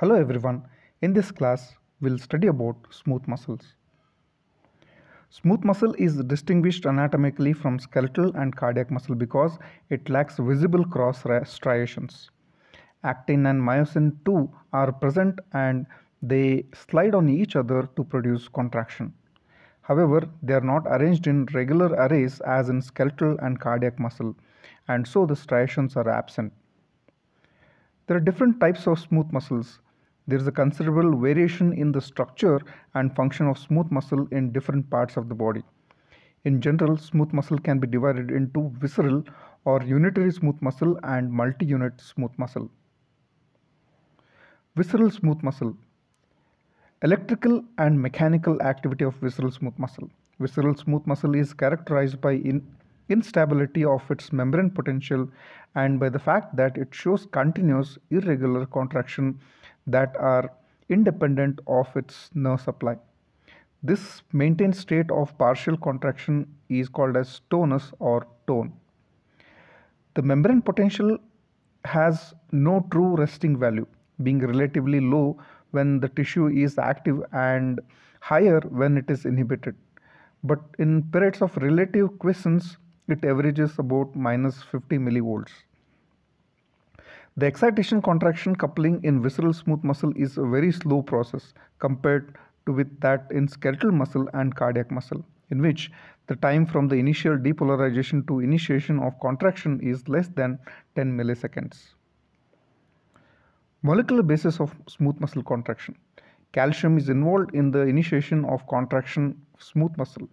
Hello everyone. In this class, we'll study about smooth muscles. Smooth muscle is distinguished anatomically from skeletal and cardiac muscle because it lacks visible cross striations. Actin and myosin 2 are present and they slide on each other to produce contraction. However, they are not arranged in regular arrays as in skeletal and cardiac muscle, and so the striations are absent. There are different types of smooth muscles. There is a considerable variation in the structure and function of smooth muscle in different parts of the body. In general, smooth muscle can be divided into visceral or unitary smooth muscle and multi-unit smooth muscle. Visceral smooth muscle Electrical and mechanical activity of visceral smooth muscle. Visceral smooth muscle is characterized by in, instability of its membrane potential and by the fact that it shows continuous irregular contraction that are independent of its nerve supply. This maintained state of partial contraction is called as tonus or tone. The membrane potential has no true resting value, being relatively low when the tissue is active and higher when it is inhibited. But in periods of relative quiescence, it averages about minus 50 millivolts. The excitation contraction coupling in visceral smooth muscle is a very slow process compared to with that in skeletal muscle and cardiac muscle, in which the time from the initial depolarization to initiation of contraction is less than 10 milliseconds. Molecular basis of smooth muscle contraction. Calcium is involved in the initiation of contraction of smooth muscle.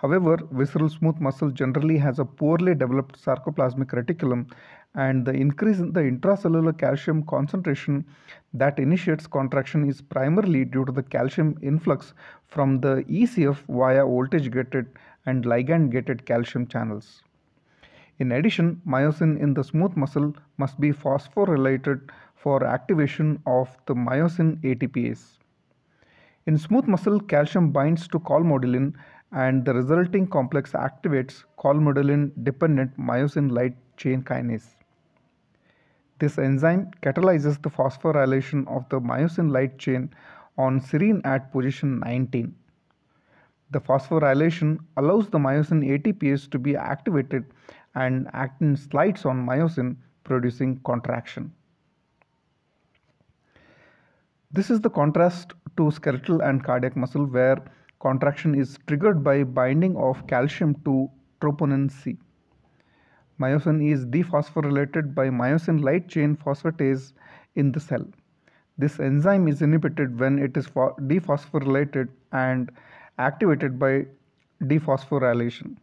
However, visceral smooth muscle generally has a poorly developed sarcoplasmic reticulum and the increase in the intracellular calcium concentration that initiates contraction is primarily due to the calcium influx from the ECF via voltage gated and ligand gated calcium channels. In addition, myosin in the smooth muscle must be phosphorylated for activation of the myosin ATPase. In smooth muscle, calcium binds to calmodulin and the resulting complex activates calmodulin dependent myosin light chain kinase. This enzyme catalyzes the phosphorylation of the myosin light chain on serine at position 19. The phosphorylation allows the myosin ATPase to be activated and actin slides on myosin producing contraction. This is the contrast to skeletal and cardiac muscle where contraction is triggered by binding of calcium to troponin C. Myosin is dephosphorylated by myosin light chain phosphatase in the cell. This enzyme is inhibited when it is dephosphorylated and activated by dephosphorylation.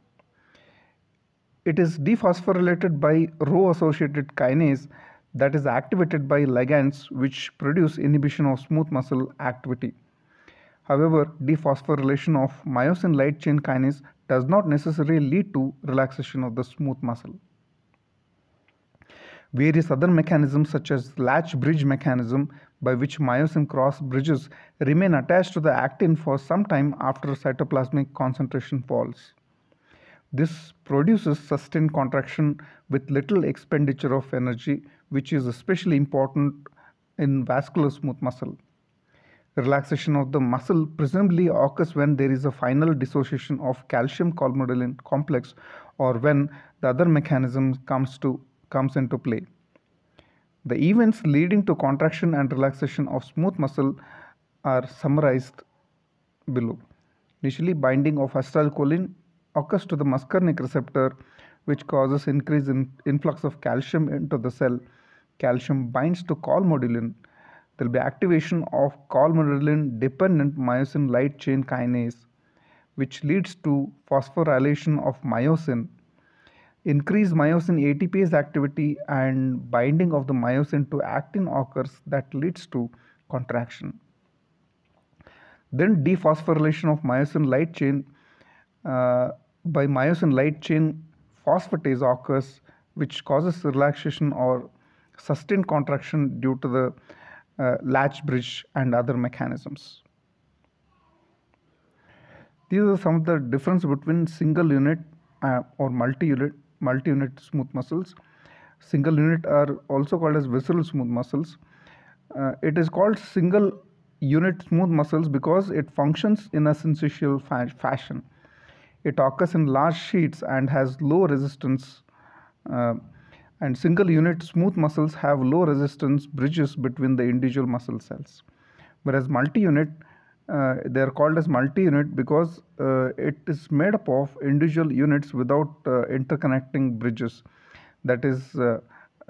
It is dephosphorylated by Rho associated kinase that is activated by ligands which produce inhibition of smooth muscle activity. However, dephosphorylation of myosin light chain kinase does not necessarily lead to relaxation of the smooth muscle. Various other mechanisms such as latch bridge mechanism by which myosin cross bridges remain attached to the actin for some time after cytoplasmic concentration falls. This produces sustained contraction with little expenditure of energy which is especially important in vascular smooth muscle. Relaxation of the muscle presumably occurs when there is a final dissociation of calcium calmodulin complex or when the other mechanism comes to comes into play. The events leading to contraction and relaxation of smooth muscle are summarized below. Initially, binding of acetylcholine occurs to the muscarinic receptor which causes increase in influx of calcium into the cell. Calcium binds to calmodulin. There will be activation of calmodulin dependent myosin light chain kinase which leads to phosphorylation of myosin. Increased myosin ATPase activity and binding of the myosin to actin occurs that leads to contraction. Then dephosphorylation of myosin light chain uh, by myosin light chain phosphatase occurs which causes relaxation or sustained contraction due to the uh, latch bridge and other mechanisms. These are some of the difference between single unit uh, or multi-unit multi-unit smooth muscles. Single unit are also called as visceral smooth muscles. uh, it is called single unit smooth muscles because it functions in a syncytial fa- fashion. It occurs in large sheets and has low resistance. Uh, and single unit smooth muscles have low resistance bridges between the individual muscle cells. Whereas multi unit, uh, they are called as multi unit because uh, it is made up of individual units without uh, interconnecting bridges. That is uh,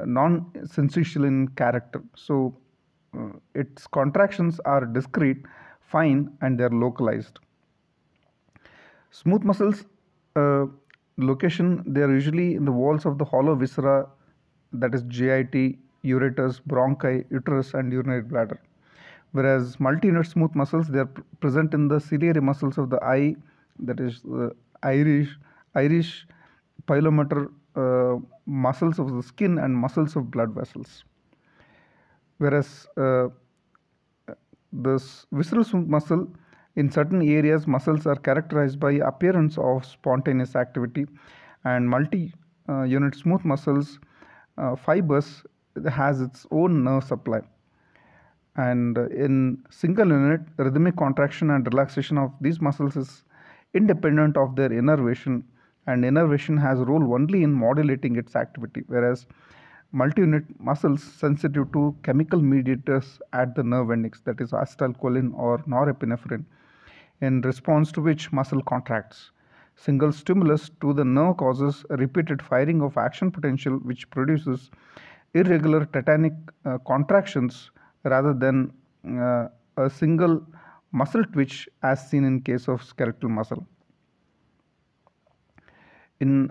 non syncytial in character. So uh, its contractions are discrete, fine, and they are localized. Smooth muscles uh, location they are usually in the walls of the hollow viscera that is GIT, ureters, bronchi, uterus, and urinary bladder. Whereas multi-unit smooth muscles they are pr- present in the ciliary muscles of the eye, that is the iris, iris, pilomotor uh, muscles of the skin, and muscles of blood vessels. Whereas uh, this visceral smooth muscle in certain areas muscles are characterized by appearance of spontaneous activity and multi uh, smooth muscles uh, fibers has its own nerve supply. And uh, in single unit rhythmic contraction and relaxation of these muscles is independent of their innervation. And innervation has role only in modulating its activity whereas multi-unit muscles sensitive to chemical mediators at the nerve endings that is acetylcholine or norepinephrine in response to which muscle contracts single stimulus to the nerve causes repeated firing of action potential which produces irregular tetanic uh, contractions rather than uh, a single muscle twitch as seen in case of skeletal muscle. In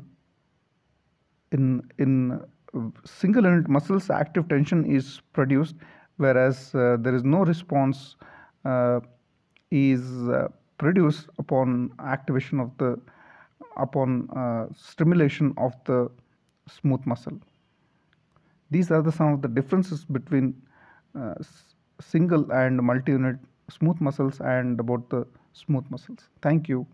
in in single unit muscles active tension is produced whereas uh, there is no response uh, is uh, produced upon activation of the upon uh, stimulation of the smooth muscle. These are the some of the differences between uh, single and multi unit smooth muscles and about the smooth muscles. Thank you